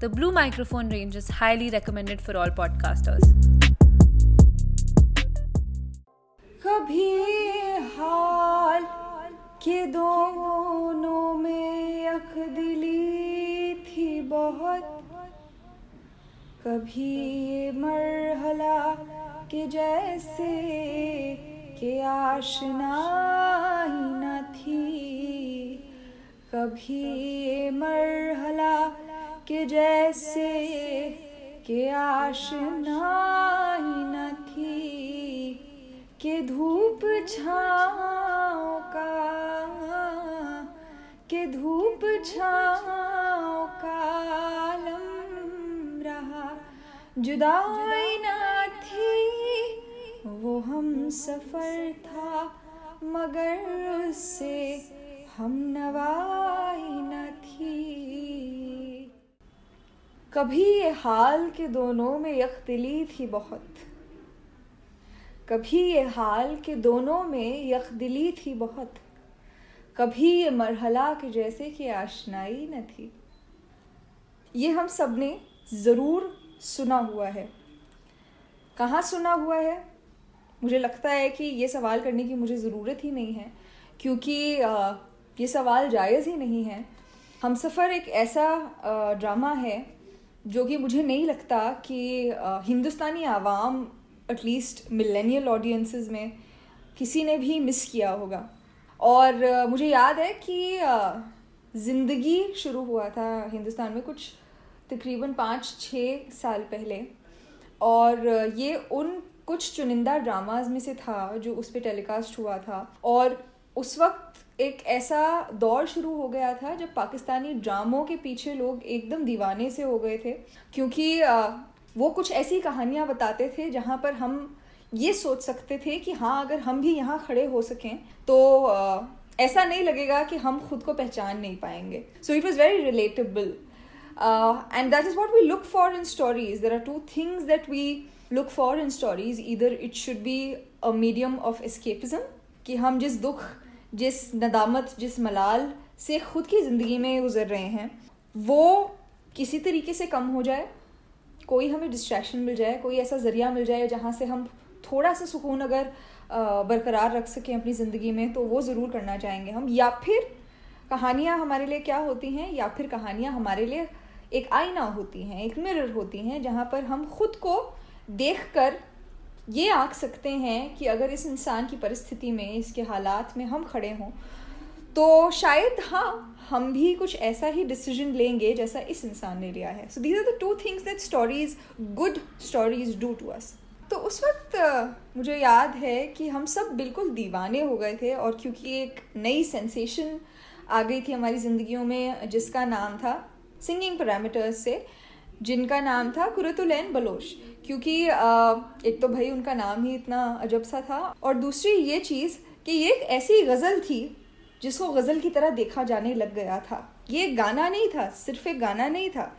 The Blue microphone range is highly recommended for all podcasters. कभी हाल के दोनों में अखदिली थी बहुत कभी ये मरहला के जैसे के आशना ही न थी कभी ये मरहला के जैसे के आशना ही न थी, के धूप छाँव का, के धूप छाँव का रहा। जुदाई ना थी, वो हम सफ़र था, मगर उससे हम नवाई न थी। कभी ये हाल के दोनों में यख्तली थी बहुत। कभी ये हाल के दोनों में यखदिली थी बहुत। कभी ये मरहला के जैसे कि आशनाई न थी। ये हम सबने ज़रूर सुना हुआ है। कहाँ सुना हुआ है? मुझे लगता है कि ये सवाल करने की मुझे ज़रूरत ही नहीं है, क्योंकि ये सवाल जायज़ ही नहीं है। हम सफ़र एक ऐसा ड्रामा है जो कि मुझे नहीं लगता कि Hindustani Awam at least millennial audiences में, किसी ने भी मिस किया होगा। और मुझे याद है कि ज़िंदगी शुरू हुआ था हिंदुस्तान में कुछ तकरीबन पाँच छः साल पहले। और ये उन कुछ चुनिंदा ड्रामाज में से था जो उस पर टेलीकास्ट हुआ था। और उस वक्त एक ऐसा दौर शुरू हो गया था जब पाकिस्तानी ड्रामों के पीछे लोग एकदम दीवाने से हो गए थे, क्योंकि वो कुछ ऐसी कहानियाँ बताते थे जहाँ पर हम ये सोच सकते थे कि हाँ अगर हम भी यहाँ खड़े हो सकें तो ऐसा नहीं लगेगा कि हम खुद को पहचान नहीं पाएँगे। So it was very relatable and that is what we look for in stories there are two things that we look for in stories either it should be a medium of escapism कि हम जिस दुख जिस नदामत, जिस मलाल से खुद की ज़िंदगी में गुजर रहे हैं, वो किसी तरीके से कम हो जाए, कोई हमें डिस्ट्रैक्शन मिल जाए, कोई ऐसा ज़रिया मिल जाए जहाँ से हम थोड़ा सा सुकून अगर बरकरार रख सकें अपनी ज़िंदगी में तो वो ज़रूर करना चाहेंगे हम। या फिर कहानियाँ हमारे लिए क्या होती हैं, या फिर कहानियाँ हमारे लिए एक आईना होती हैं, एक मिरर होती हैं, जहाँ पर हम खुद को देख कर ये आंक सकते हैं कि अगर इस इंसान की परिस्थिति में, इसके हालात में हम खड़े हों तो शायद हाँ हम भी कुछ ऐसा ही डिसीज़न लेंगे जैसा इस इंसान ने लिया है। So these are the two things that stories good stories do to us तो उस वक्त मुझे याद है कि हम सब बिल्कुल दीवाने हो गए थे और क्योंकि एक नई सेंसेशन आ गई थी हमारी ज़िंदगियों में, जिसका नाम था सिंगिंग पैरामीटर्स से। जिनका नाम था कुरतुलैन बलोच, क्योंकि एक तो भाई उनका नाम ही इतना अजब सा था, और दूसरी ये चीज़ कि ये एक ऐसी गज़ल थी जिसको गज़ल की तरह देखा जाने लग गया था। ये गाना नहीं था, सिर्फ़ एक गाना नहीं था।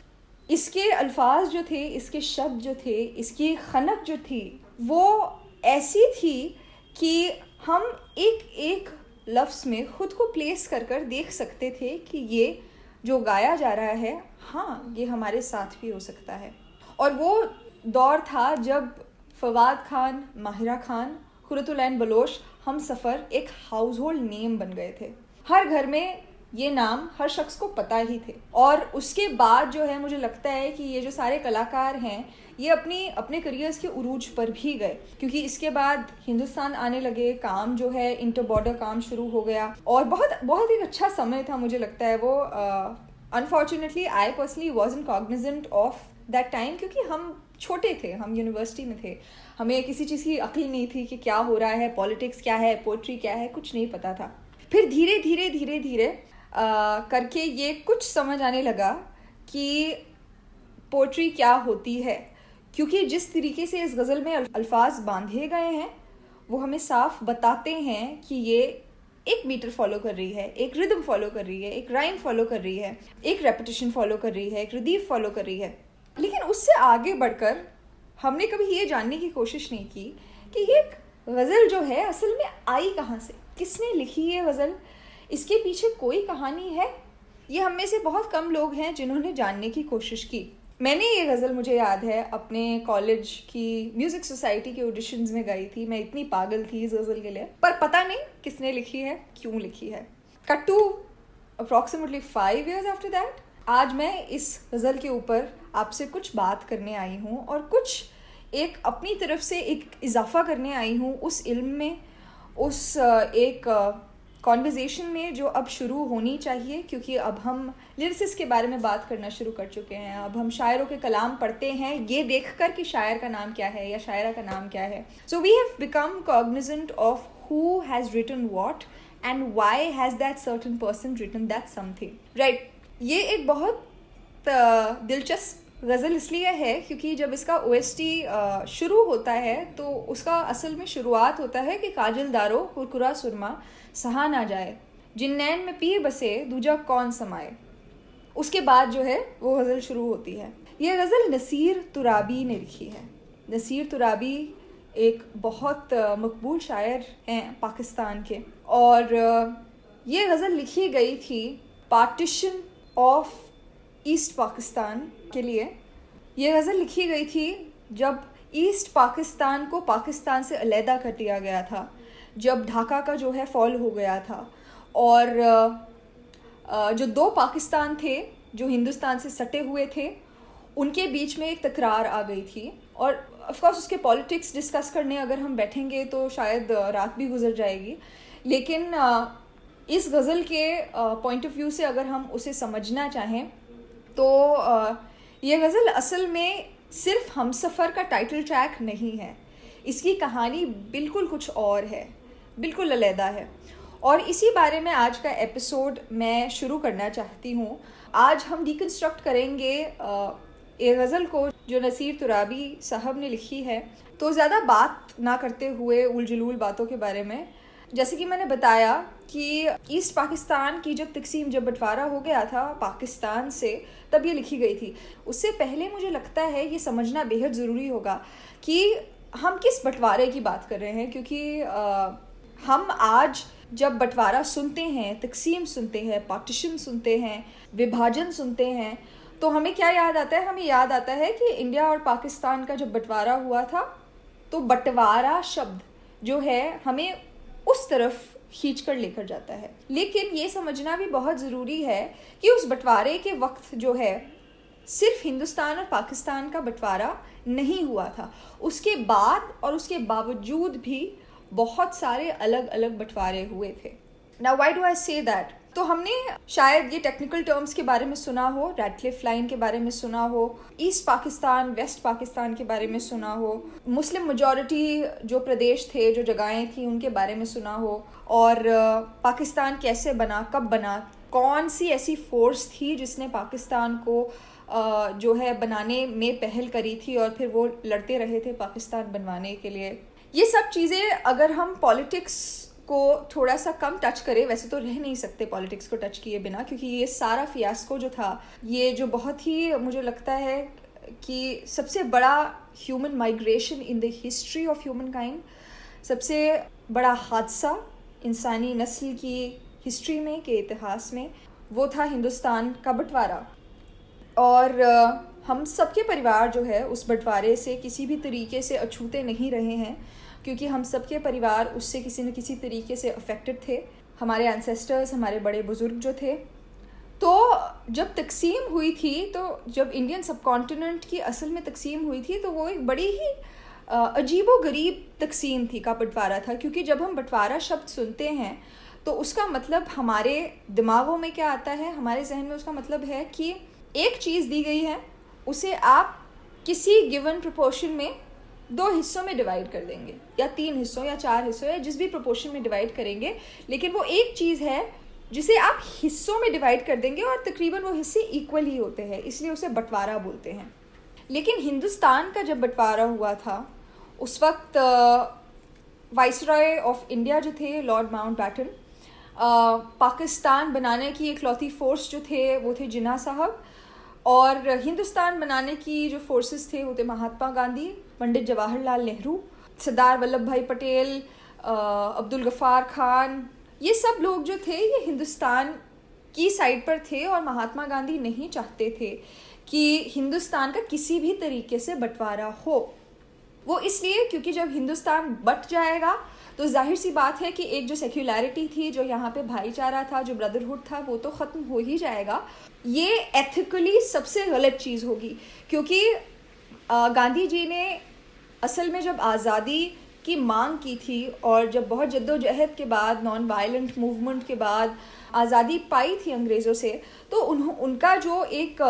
इसके अल्फाज जो थे, इसके शब्द जो थे, इसकी खनक जो थी, वो ऐसी थी कि हम एक एक लफ्ज़ में ख़ुद को प्लेस कर कर देख सकते थे कि ये जो गाया जा रहा है हाँ ये हमारे साथ भी हो सकता है। और वो दौर था जब फवाद खान, माहिरा खान, खुरतुलैन बलोच, हम सफ़र एक हाउस होल्ड नेम बन गए थे। हर घर में ये नाम हर शख्स को पता ही थे। और उसके बाद जो है, मुझे लगता है कि ये जो सारे कलाकार हैं, ये अपनी, अपने करियर्स के उरूज पर भी गए। क्योंकि इसके बाद हिंदुस्तान आने लगे, काम जो है इंटर बॉर्डर काम शुरू हो गया। और बहुत बहुत एक अच्छा समय था, मुझे लगता है वो unfortunately I personally was in cognizant of that time क्योंकि हम छोटे थे, हम यूनिवर्सिटी में थे। हमें किसी चीज़ की अकल नहीं थी कि क्या हो रहा है पॉलिटिक्स क्या है पोइट्री क्या है, कुछ नहीं पता था। फिर धीरे धीरे धीरे धीरे करके ये कुछ समझ आने लगा कि पोइट्री क्या होती है। क्योंकि जिस तरीके से इस गज़ल में अल्फाज बांधे गए हैं, वो हमें साफ़ बताते हैं कि ये एक मीटर फॉलो कर रही है, एक रिदम फॉलो कर रही है, एक राइम फॉलो कर रही है, एक रेपिटेशन फॉलो कर रही है, एक रदीफ फॉलो कर रही है। लेकिन उससे आगे बढ़कर हमने कभी ये जानने की कोशिश नहीं की कि ये गज़ल जो है, असल में आई कहाँ से? किसने लिखी ये गज़ल? इसके पीछे कोई कहानी है? ये हम में से बहुत कम लोग हैं जिन्होंने जानने की कोशिश की। मैंने ये गज़ल, मुझे याद है, अपने कॉलेज की म्यूज़िक सोसाइटी के ऑडिशन में गई थी। मैं इतनी पागल थी इस गज़ल के लिए। पर पता नहीं किसने लिखी है, क्यों लिखी है। Cut to approximately five years after that आज मैं इस गज़ल के ऊपर आपसे कुछ बात करने आई हूँ और कुछ एक अपनी तरफ़ से एक इजाफा करने आई हूँ उस इल्म में, उस, एक कॉन्वर्जेसन में जो अब शुरू होनी चाहिए, क्योंकि अब हम लिरिसिस के बारे में बात करना शुरू कर चुके हैं। अब हम शायरों के कलाम पढ़ते हैं। ये देख कर कि शायर का नाम क्या है या शायरा का नाम क्या है। So we have become cognizant of who has written what and why has that certain person written that something right ये एक बहुत दिलचस्प गज़ल इसलिए है क्योंकि जब इसका ओ शुरू होता है तो उसका असल में शुरुआत होता है कि काजल दारो कुरकुरा सुरमा सहा ना जाए। जिन नैन में पीर बसे, दूजा कौन समाए? उसके बाद जो है, वो गज़ल शुरू होती है। ये गज़ल नसीर तुराबी ने लिखी है। नसीर तुराबी एक बहुत मकबूल शायर हैं पाकिस्तान के। और ये गज़ल लिखी गई थी पार्टीशन ऑफ़ ईस्ट पाकिस्तान के लिए। ये गज़ल लिखी गई थी जब ईस्ट पाकिस्तान को पाकिस्तान से अलहदा कर दिया गया था। जब ढाका का जो है फॉल हो गया था। और जो दो पाकिस्तान थे, जो हिंदुस्तान से सटे हुए थे, उनके बीच में एक तकरार आ गई थी। और ऑफकोर्स उसके पॉलिटिक्स डिस्कस करने अगर हम बैठेंगे तो शायद रात भी गुजर जाएगी। लेकिन इस गज़ल के पॉइंट ऑफ़ व्यू से अगर हम उसे समझना चाहें तो ये गज़ल असल में सिर्फ़ हम सफ़र का टाइटल ट्रैक नहीं है। इसकी कहानी बिल्कुल कुछ और है। बिल्कुल अलहदा है। और इसी बारे में आज का एपिसोड मैं शुरू करना चाहती हूँ। आज हम डिकन्स्ट्रक्ट करेंगे ए गज़ल को जो नसीर तुराबी साहब ने लिखी है। तो ज़्यादा बात ना करते हुए उलझुल बातों के बारे में जैसे कि मैंने बताया कि ईस्ट पाकिस्तान की जब तकसीम जब बंटवारा हो गया था पाकिस्तान से तब ये लिखी गई थी। उससे पहले मुझे लगता है ये समझना बेहद ज़रूरी होगा कि हम किस बंटवारे की बात कर रहे हैं क्योंकि आ, हम आज जब बंटवारा सुनते हैं, तकसीम सुनते हैं, पार्टीशन सुनते हैं, विभाजन सुनते हैं तो हमें क्या याद आता है? हमें याद आता है कि इंडिया और पाकिस्तान का जब बंटवारा हुआ था तो बंटवारा शब्द जो है हमें उस तरफ़ खींच कर लेकर जाता है। लेकिन ये समझना भी बहुत ज़रूरी है कि उस बंटवारे के वक्त जो है, सिर्फ़ हिंदुस्तान और पाकिस्तान का बंटवारा नहीं हुआ था। उसके बाद और उसके बावजूद भी बहुत सारे अलग अलग बंटवारे हुए थे। ना why do I say that तो हमने शायद ये टेक्निकल टर्म्स के बारे में सुना हो रेडक्लिफ लाइन के बारे में सुना हो ईस्ट पाकिस्तान वेस्ट पाकिस्तान के बारे में सुना हो मुस्लिम मेजॉरिटी जो प्रदेश थे, जो जगहें थी, उनके बारे में सुना हो, और पाकिस्तान कैसे बना, कब बना, कौन सी ऐसी फोर्स थी जिसने पाकिस्तान को जो है बनाने में पहल करी थी और फिर वो लड़ते रहे थे पाकिस्तान बनवाने के लिए? ये सब चीज़ें अगर हम पॉलिटिक्स को थोड़ा सा कम टच करें, वैसे तो रह नहीं सकते पॉलिटिक्स को टच किए बिना, क्योंकि ये सारा फियास्को जो था, ये जो बहुत ही मुझे लगता है कि सबसे बड़ा human migration in the history of humankind सबसे बड़ा हादसा इंसानी नस्ल की हिस्ट्री में, के इतिहास में, वो था हिंदुस्तान का बंटवारा। और हम सबके परिवार जो है उस बंटवारे से किसी भी तरीके से अछूते नहीं रहे हैं, क्योंकि हम सबके परिवार उससे किसी न किसी तरीके से अफेक्टेड थे। हमारे एंसेस्टर्स हमारे बड़े बुज़ुर्ग जो थे। तो जब तकसीम हुई थी तो जब इंडियन सब कॉन्टिनेंट की असल में तकसीम हुई थी तो वो एक बड़ी ही अजीब गरीब तकसीम थी का बंटवारा था। क्योंकि जब हम बंटवारा शब्द सुनते हैं तो उसका मतलब हमारे दिमागों में क्या आता है? हमारे जहन में उसका मतलब है कि एक चीज़ दी गई है उसे आप किसी गिवन प्रोपोर्शन में दो हिस्सों में डिवाइड कर देंगे, या तीन हिस्सों, या चार हिस्सों, या जिस भी प्रोपोर्शन में डिवाइड करेंगे, लेकिन वो एक चीज़ है जिसे आप हिस्सों में डिवाइड कर देंगे और तकरीबन वो हिस्से इक्वल ही होते हैं, इसलिए उसे बंटवारा बोलते हैं। लेकिन हिंदुस्तान का जब बंटवारा हुआ था, उस वक्त वाइस रॉय ऑफ़ इंडिया जो थे लॉर्ड माउंट बैटन पाकिस्तान बनाने की इकलौती फोर्स जो थे, वो थे जिना साहब। और हिंदुस्तान बनाने की जो फोर्सेस थे, वो थे महात्मा गांधी, पंडित जवाहरलाल नेहरू, सरदार वल्लभ भाई पटेल अब्दुल गफ़ार खान, ये सब लोग जो थे, ये हिंदुस्तान की साइड पर थे और महात्मा गांधी नहीं चाहते थे कि हिंदुस्तान का किसी भी तरीके से बंटवारा हो। वो इसलिए क्योंकि जब हिंदुस्तान बट जाएगा तो ज़ाहिर सी बात है कि एक जो सेक्युलरिटी थी, जो यहाँ पे भाईचारा था, जो ब्रदरहुड था, वो तो ख़त्म हो ही जाएगा। ये एथिकली सबसे गलत चीज़ होगी, क्योंकि गांधी जी ने असल में जब आज़ादी की मांग की थी और जब बहुत जद्दोजहद के बाद नॉन वायलेंट मूवमेंट के बाद आज़ादी पाई थी अंग्रेज़ों से तो उन उनका जो एक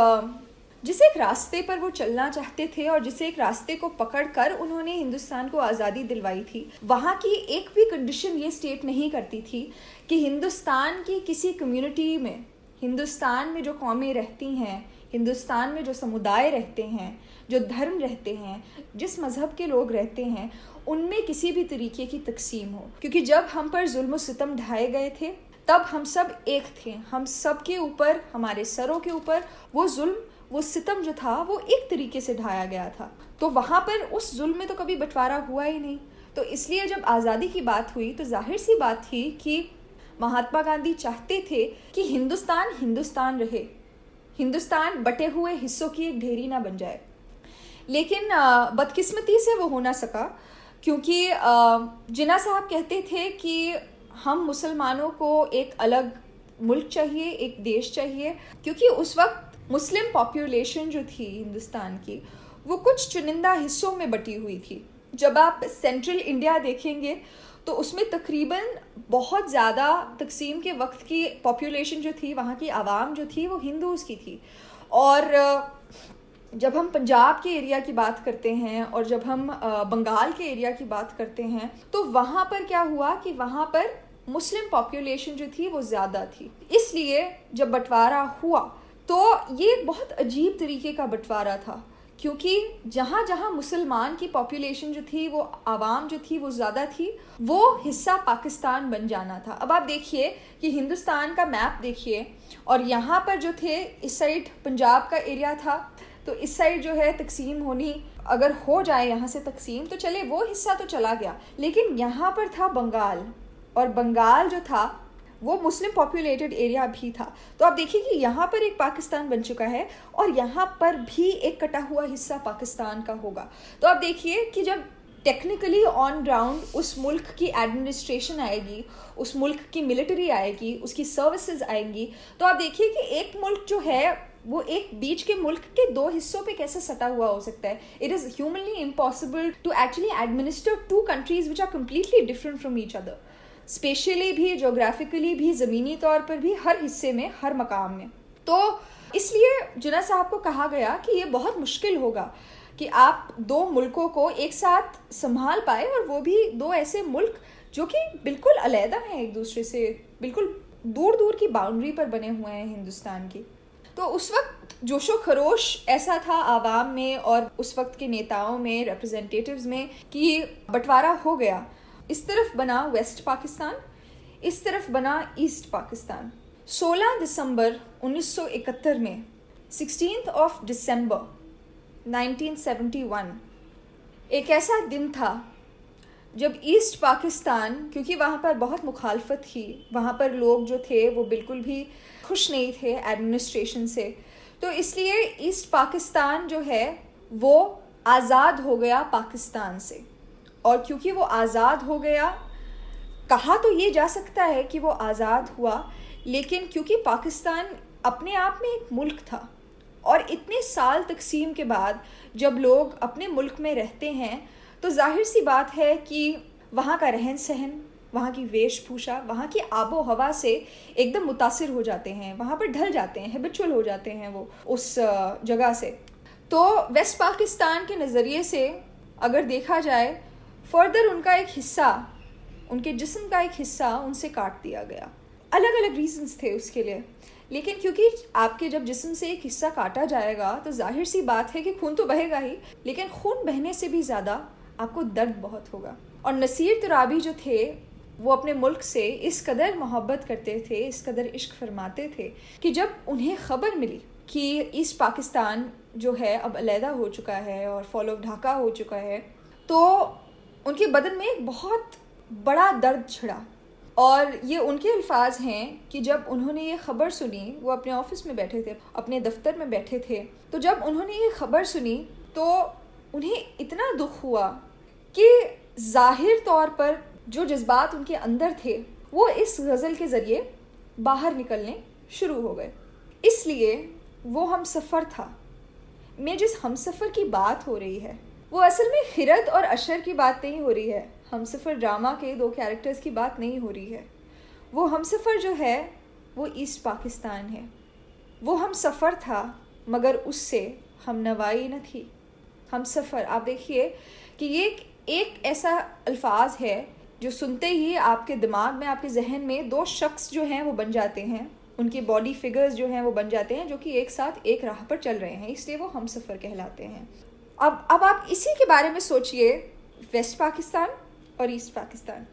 जिस एक रास्ते पर वो चलना चाहते थे और जिस एक रास्ते को पकड़ कर उन्होंने हिंदुस्तान को आज़ादी दिलवाई थी। वहाँ की एक भी कंडीशन ये स्टेट नहीं करती थी कि हिंदुस्तान की किसी कम्युनिटी में, हिंदुस्तान में जो कौमें रहती हैं, हिंदुस्तान में जो समुदाय रहते हैं, जो धर्म रहते हैं, जिस मज़हब के लोग रहते हैं, उनमें किसी भी तरीके की तकसीम हो। क्योंकि जब हम पर जुल्म सितम ढाए गए थे, तब हम सब एक थे। हम सब के ऊपर, हमारे सरों के ऊपर वो जुल्म वो सितम जो था, वो एक तरीके से ढाया गया था। तो वहाँ पर उस जुल्म में तो कभी बंटवारा हुआ ही नहीं। तो इसलिए जब आज़ादी की बात हुई तो ज़ाहिर सी बात थी कि महात्मा गांधी चाहते थे कि हिंदुस्तान हिंदुस्तान रहे। हिंदुस्तान बटे हुए हिस्सों की एक ढेरी ना बन जाए। लेकिन बदकिस्मती से वो हो ना सका, क्योंकि जिना साहब कहते थे कि हम मुसलमानों को एक अलग मुल्क चाहिए, एक देश चाहिए, क्योंकि उस वक्त मुस्लिम पॉपुलेशन जो थी हिंदुस्तान की, वो कुछ चुनिंदा हिस्सों में बटी हुई थी। जब आप सेंट्रल इंडिया देखेंगे तो उसमें तकरीबन बहुत ज़्यादा तकसीम के वक्त की पॉपुलेशन जो थी, वहाँ की आवाम जो थी, वो हिंदूज़ की थी। और जब हम पंजाब के एरिया की बात करते हैं और जब हम बंगाल के एरिया की बात करते हैं तो वहाँ पर क्या हुआ कि वहाँ पर मुस्लिम पॉपुलेशन जो थी, वो ज़्यादा थी। इसलिए जब बंटवारा हुआ तो ये एक बहुत अजीब तरीके का बंटवारा था, क्योंकि जहाँ जहाँ मुसलमान की पॉपुलेशन जो थी, वो आवाम जो थी, वो ज़्यादा थी, वो हिस्सा पाकिस्तान बन जाना था। अब आप देखिए कि हिंदुस्तान का मैप देखिए, और यहाँ पर जो थे, इस साइड पंजाब का एरिया था तो इस साइड जो है तकसीम होनी, अगर हो जाए यहाँ से तकसीम तो चले, वो हिस्सा तो चला गया। लेकिन यहाँ पर था बंगाल, और बंगाल जो था वो मुस्लिम पॉपुलेटेड एरिया भी था। तो आप देखिए कि यहाँ पर एक पाकिस्तान बन चुका है और यहाँ पर भी एक कटा हुआ हिस्सा पाकिस्तान का होगा। तो आप देखिए कि जब टेक्निकली ऑन ग्राउंड उस मुल्क की एडमिनिस्ट्रेशन आएगी, उस मुल्क की मिलिट्री आएगी, उसकी सर्विसेज़ आएँगी तो आप देखिए कि एक मुल्क जो है, वो एक बीच के मुल्क के दो हिस्सों पे कैसे सटा हुआ हो सकता है। It is humanly impossible to actually administer two countries which are completely different from each other specially भी जोग्राफिकली भी, ज़मीनी तौर पर भी, हर हिस्से में, हर मकाम में। तो इसलिए जुना साहब को कहा गया कि ये बहुत मुश्किल होगा कि आप दो मुल्कों को एक साथ संभाल पाए और वो भी दो ऐसे मुल्क जो कि बिल्कुल अलहदा हैं एक दूसरे से, बिल्कुल दूर दूर की बाउंड्री पर बने हुए हैं हिंदुस्तान की। तो उस वक्त जोशो खरोश ऐसा था आवाम में और उस वक्त के नेताओं में रिप्रेजेंटेटिव्स में, कि बंटवारा हो गया। इस तरफ़ बना वेस्ट पाकिस्तान, इस तरफ़ बना ईस्ट पाकिस्तान। 16 दिसंबर 1971 में सिक्सटीन ऑफ़ दिसंबर 1971 एक ऐसा दिन था जब ईस्ट पाकिस्तान, क्योंकि वहाँ पर बहुत मुखालफत थी, वहाँ पर लोग जो थे वो बिल्कुल भी खुश नहीं थे एडमिनिस्ट्रेशन से। तो इसलिए ईस्ट पाकिस्तान जो है वो आज़ाद हो गया पाकिस्तान से। और क्योंकि वो आज़ाद हो गया, कहा तो ये जा सकता है कि वो आज़ाद हुआ, लेकिन क्योंकि पाकिस्तान अपने आप में एक मुल्क था और इतने साल तकसीम के बाद जब लोग अपने मुल्क में रहते हैं तो ज़ाहिर सी बात है कि वहाँ का रहन सहन वहाँ की वेशभूषा, वहाँ की आबो हवा से एकदम मुतासर हो जाते हैं, वहाँ पर ढल जाते हैं हेबिचुअल हो जाते हैं वो उस जगह से। तो वेस्ट पाकिस्तान के नज़रिए से अगर देखा जाए फर्दर उनका एक हिस्सा, उनके जिस्म का एक हिस्सा उनसे काट दिया गया। अलग अलग रीजंस थे उसके लिए। लेकिन क्योंकि आपके जब जिस्म से एक हिस्सा काटा जाएगा तो ज़ाहिर सी बात है कि खून तो बहेगा ही, लेकिन खून बहने से भी ज़्यादा आपको दर्द बहुत होगा। और नसीर तुराबी जो थे, वो अपने मुल्क से इस कदर मोहब्बत करते थे, इस कदर इश्क फरमाते थे, कि जब उन्हें ख़बर मिली कि ईस्ट पाकिस्तान जो है अब अलहदा हो चुका है और फॉलो ढाका हो चुका है तो उनके बदन में एक बहुत बड़ा दर्द छिड़ा। और ये उनके अल्फाज हैं कि जब उन्होंने ये ख़बर सुनी, वो अपने ऑफ़िस में बैठे थे, अपने दफ्तर में बैठे थे तो जब उन्होंने ये ख़बर सुनी तो उन्हें इतना दुख हुआ कि ज़ाहिर तौर पर जो जज्बात उनके अंदर थे, वो इस गज़ल के ज़रिए बाहर निकलने शुरू हो गए। इसलिए वो हम सफ़र था। में जिस हम सफ़र की बात हो रही है वो असल में हिरत और अशर की बात नहीं हो रही है। हम सफ़र ड्रामा के दो कैरेक्टर्स की बात नहीं हो रही है। वो हम सफ़र जो है, वो ईस्ट पाकिस्तान है। वो हम सफ़र था, मगर उससे हम नवाई न थी। हम सफ़र, आप देखिए कि ये एक ऐसा अल्फाज है जो सुनते ही आपके दिमाग में, आपके जहन में दो शख्स जो हैं, वो बन जाते हैं। उनके बॉडी फिगर्स जो हैं, वो बन जाते हैं, जो कि एक साथ एक राह पर चल रहे हैं। इसलिए वो हम सफ़र कहलाते हैं। अब अब आप इसी के बारे में सोचिए, वेस्ट पाकिस्तान और ईस्ट पाकिस्तान।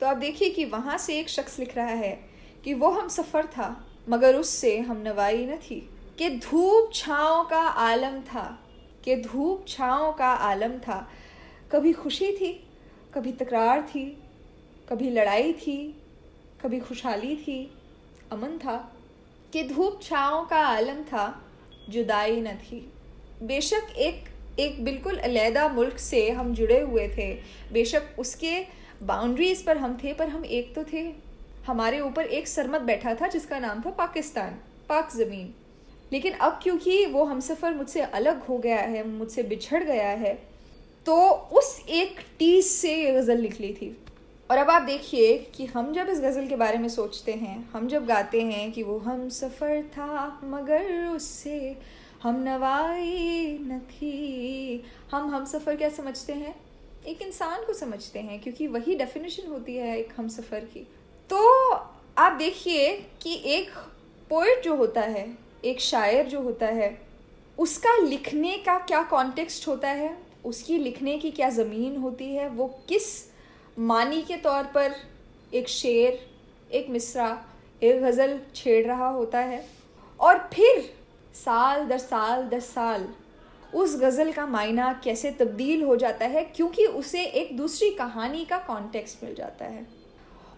तो आप देखिए कि वहाँ से एक शख्स लिख रहा है कि वो हम सफ़र था, मगर उससे हम नवाई न थी। कि धूप छाँव का आलम था, कि धूप छाँव का आलम था। कभी खुशी थी, कभी तकरार थी, कभी लड़ाई थी, कभी खुशहाली थी, अमन था। कि धूप छाँव का आलम था, जुदाई न थी। बेशक एक एक बिल्कुल अलहदा मुल्क से हम जुड़े हुए थे। बेशक उसके बाउंड्रीज पर हम थे, पर हम एक तो थे। हमारे ऊपर एक सरमत बैठा था, जिसका नाम था पाकिस्तान, पाक ज़मीन। लेकिन अब क्योंकि वो हम सफ़र मुझसे अलग हो गया है, मुझसे बिछड़ गया है तो उस एक टीज से ये गज़ल निकली थी। और अब आप देखिए कि हम जब इस गज़ल के बारे में सोचते हैं, हम जब गाते हैं कि वो हम सफ़र था, मगर उससे हम नवाई न थी। हम हम सफ़र क्या समझते हैं? एक इंसान को समझते हैं, क्योंकि वही डेफिनेशन होती है एक हम सफ़र की। तो आप देखिए कि एक पोइट जो होता है, एक शायर जो होता है, उसका लिखने का क्या कॉन्टेक्स्ट होता है? उसकी लिखने की क्या ज़मीन होती है? वो किस मानी के तौर पर एक शेर, एक मिसरा, एक गज़ल छेड़ रहा होता है? और फिर साल दर साल दर साल। उस गज़ल का मायना कैसे तब्दील हो जाता है, क्योंकि उसे एक दूसरी कहानी का कॉन्टेक्स्ट मिल जाता है।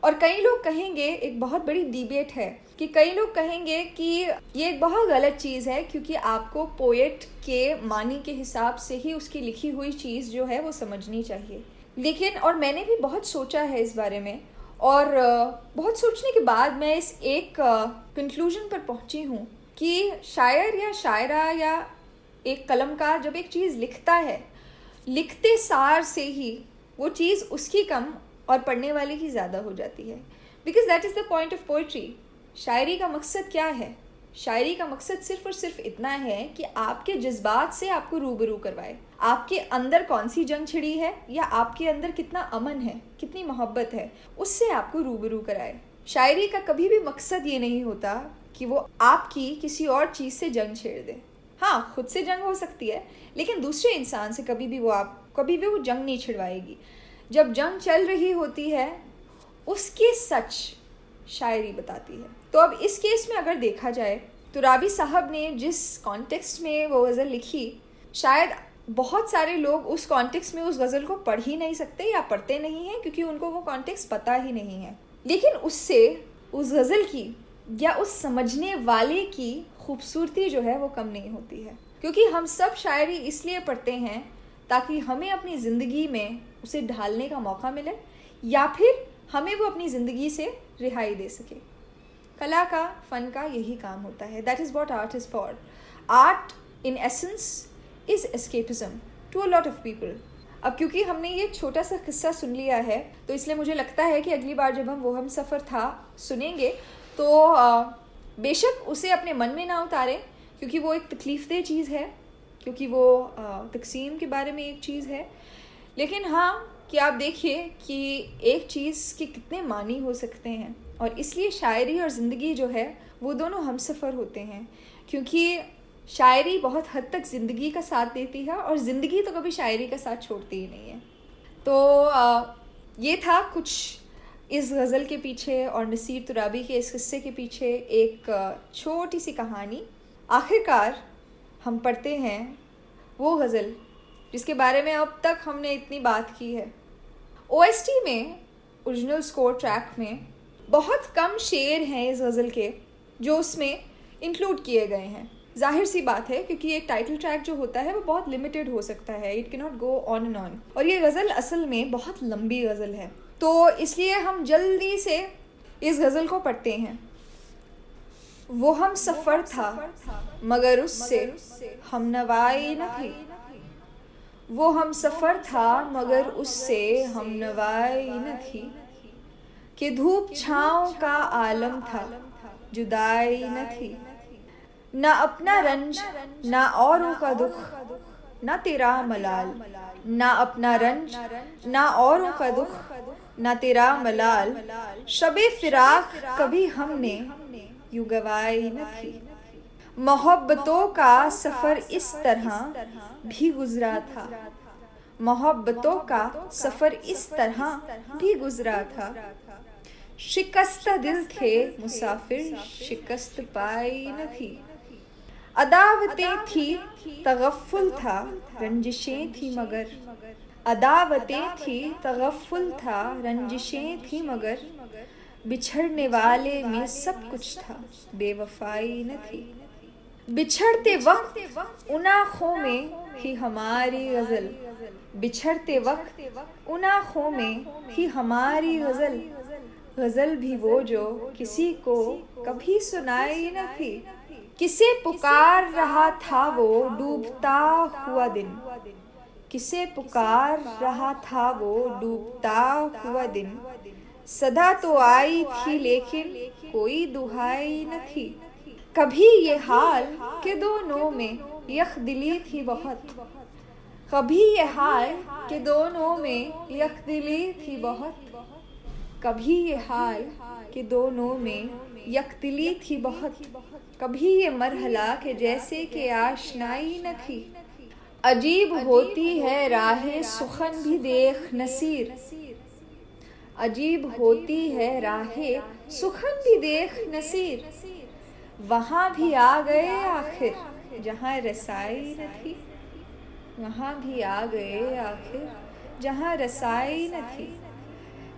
और कई लोग कहेंगे, एक बहुत बड़ी डिबेट है, कि कई लोग कहेंगे कि ये एक बहुत गलत चीज़ है, क्योंकि आपको पोएट के मानी के हिसाब से ही उसकी लिखी हुई चीज़ जो है वो समझनी चाहिए। लेकिन, और मैंने भी बहुत सोचा है इस बारे में, और बहुत सोचने के बाद मैं इस एक कंक्लूजन पर पहुँची हूँ। कि शायर या शायरा या एक कलमकार जब एक चीज़ लिखता है, लिखते सार से ही वो चीज़ उसकी कम और पढ़ने वाले की ज़्यादा हो जाती है। Because that is the point of poetry शायरी का मकसद क्या है? शायरी का मकसद सिर्फ़ और सिर्फ़ इतना है कि आपके जज्बात से आपको रूबरू करवाए। आपके अंदर कौन सी जंग छिड़ी है या आपके अंदर कितना अमन है, कितनी मोहब्बत है, उससे आपको रूबरू कराए। शायरी का कभी भी मकसद ये नहीं होता कि वो आपकी किसी और चीज़ से जंग छेड़ दे। हाँ खुद से जंग हो सकती है, लेकिन दूसरे इंसान से कभी भी वो आप, कभी भी वो जंग नहीं छिड़वाएगी। जब जंग चल रही होती है, उसके सच शायरी बताती है। तो अब इस केस में अगर देखा जाए तो राबी साहब ने जिस कॉन्टेक्स्ट में वो गज़ल लिखी, शायद बहुत सारे लोग उस कॉन्टेक्स्ट में उस गज़ल को पढ़ ही नहीं सकते या पढ़ते नहीं हैं, क्योंकि उनको वो कॉन्टेक्स्ट पता ही नहीं है। लेकिन उससे, उस गज़ल की या उस समझने वाले की खूबसूरती जो है वो कम नहीं होती है। क्योंकि हम सब शायरी इसलिए पढ़ते हैं ताकि हमें अपनी ज़िंदगी में उसे ढालने का मौका मिले या फिर हमें वो अपनी ज़िंदगी से रिहाई दे सके। कला का, फ़न का यही काम होता है। That is what art is for art in essence is escapism to a lot of people अब क्योंकि हमने ये छोटा सा किस्सा सुन लिया है तो इसलिए मुझे लगता है कि अगली बार जब हम वो हम सफ़र था सुनेंगे तो बेशक उसे अपने मन में ना उतारें क्योंकि वो एक तकलीफ़ दह चीज़ है क्योंकि वो तकसीम के बारे में एक चीज़ है। लेकिन हाँ कि आप देखिए कि एक चीज़ के कितने मानी हो सकते हैं और इसलिए शायरी और ज़िंदगी जो है वो दोनों हम सफ़र होते हैं। क्योंकि शायरी बहुत हद तक ज़िंदगी का साथ देती है और ज़िंदगी तो कभी शायरी का साथ छोड़ती ही नहीं है। तो आ, ये था कुछ इस गज़ल के पीछे और नसीर तुराबी के इस हिस्से के पीछे एक छोटी सी कहानी। आखिरकार हम पढ़ते हैं वो गज़ल, जिसके बारे में अब तक हमने इतनी बात की है। ओ में ओरिजिनल स्कोर ट्रैक में बहुत कम शेर हैं इस गज़ल के, जो उसमें इंक्लूड किए गए हैं। ज़ाहिर सी बात है, क्योंकि एक टाइटल ट्रैक जो होता है, वो बहुत लिमिटेड हो सकता है। It can not go on and on और ये गज़ल असल में बहुत लंबी गज़ल है। तो इसलिए हम जल्दी से इस गज़ल को पढ़ते हैं। वो हम सफ़र था, मगर उससे हम नवाई न थी। वो हम सफ़र था, मगर उससे हम नवाई न थी। कि धूप छाँव का आलम था, जुदाई न थी। ना अपना रंज, ना औरों का दुख, ना तेरा मलाल। न अपना रंज ना औरों का दुख न तेरा मलाल। शबे फिराक कभी हमने यू गवाई न थी। मोहब्बतों का सफ़र इस तरह भी गुजरा था। मोहब्बतों का सफ़र इस तरह भी गुजरा था। शिकस्त दिल थे मुसाफिर शिकस्त पाई न थी। अदावतें थी तगफुल था रंजिशें थी मगर। अदावतें थी तगफुल था रंजिशें थी मगर। बिछड़ने वाले में सब कुछ था बेवफाई न थी। बिछड़ते वक्त उन आँखों में ही हमारी गज़ल। बिछड़ते वक्त उन आँखों में ही हमारी गज़ल। गज़ल। भी वो जो किसी को कभी सुनाई न थी। किसे पुकार रहा था वो डूबता हुआ दिन? किसे पुकार रहा था वो डूबता हुआ दिन? सदा तो आई थी लेकिन कोई दुहाई न थी। कभी ये हाल के दोनों में यख दिली थी बहुत। कभी ये हाल के दोनों में यख दिली थी बहुत। कभी ये हाल के दोनों में यकदिली थी बहुत। कभी ये मरहला के जैसे के आशनाई न थी। अजीब होती है राहें सुखन भी देख नसीर। अजीब होती है राहें सुखन भी देख नसीर। वहाँ भी आ गए आखिर जहाँ रसाई न थी। वहाँ भी आ गए आखिर जहाँ रसाई न थी।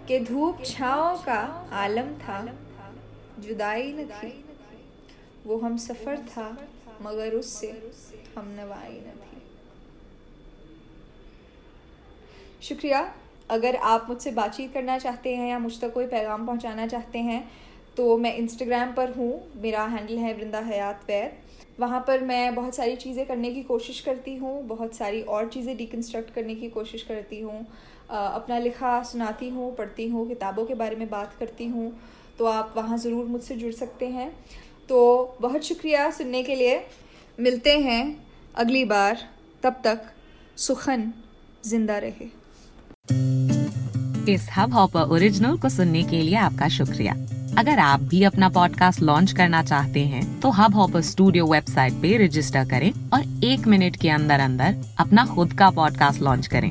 के धूप छाओ का आलम था। जुदाई न थी वो हम सफ़र था, मगर उससे हम नवाई न थी। शुक्रिया, अगर आप मुझसे बातचीत करना चाहते हैं या मुझ तक कोई पैगाम पहुंचाना चाहते हैं तो मैं इंस्टाग्राम पर हूँ, मेरा हैंडल है वृंदा हयात वैद। वहाँ पर मैं बहुत सारी चीज़ें करने की कोशिश करती हूँ, बहुत सारी और चीज़ें डिकन्स्ट्रक्ट करने की कोशिश करती हूँ। अपना लिखा सुनाती हूँ, पढ़ती हूँ, किताबों के बारे में बात करती हूँ। तो आप वहाँ ज़रूर मुझसे जुड़ सकते हैं। तो बहुत शुक्रिया सुनने के लिए। मिलते हैं अगली बार। तब तक सुखन ज़िंदा रहे। इस हब हॉपर ओरिजिनल को सुनने के लिए आपका शुक्रिया। अगर आप भी अपना पॉडकास्ट लॉन्च करना चाहते हैं तो हब हॉपर स्टूडियो वेबसाइट पे रजिस्टर करें और एक मिनट के अंदर अंदर अपना खुद का पॉडकास्ट लॉन्च करें।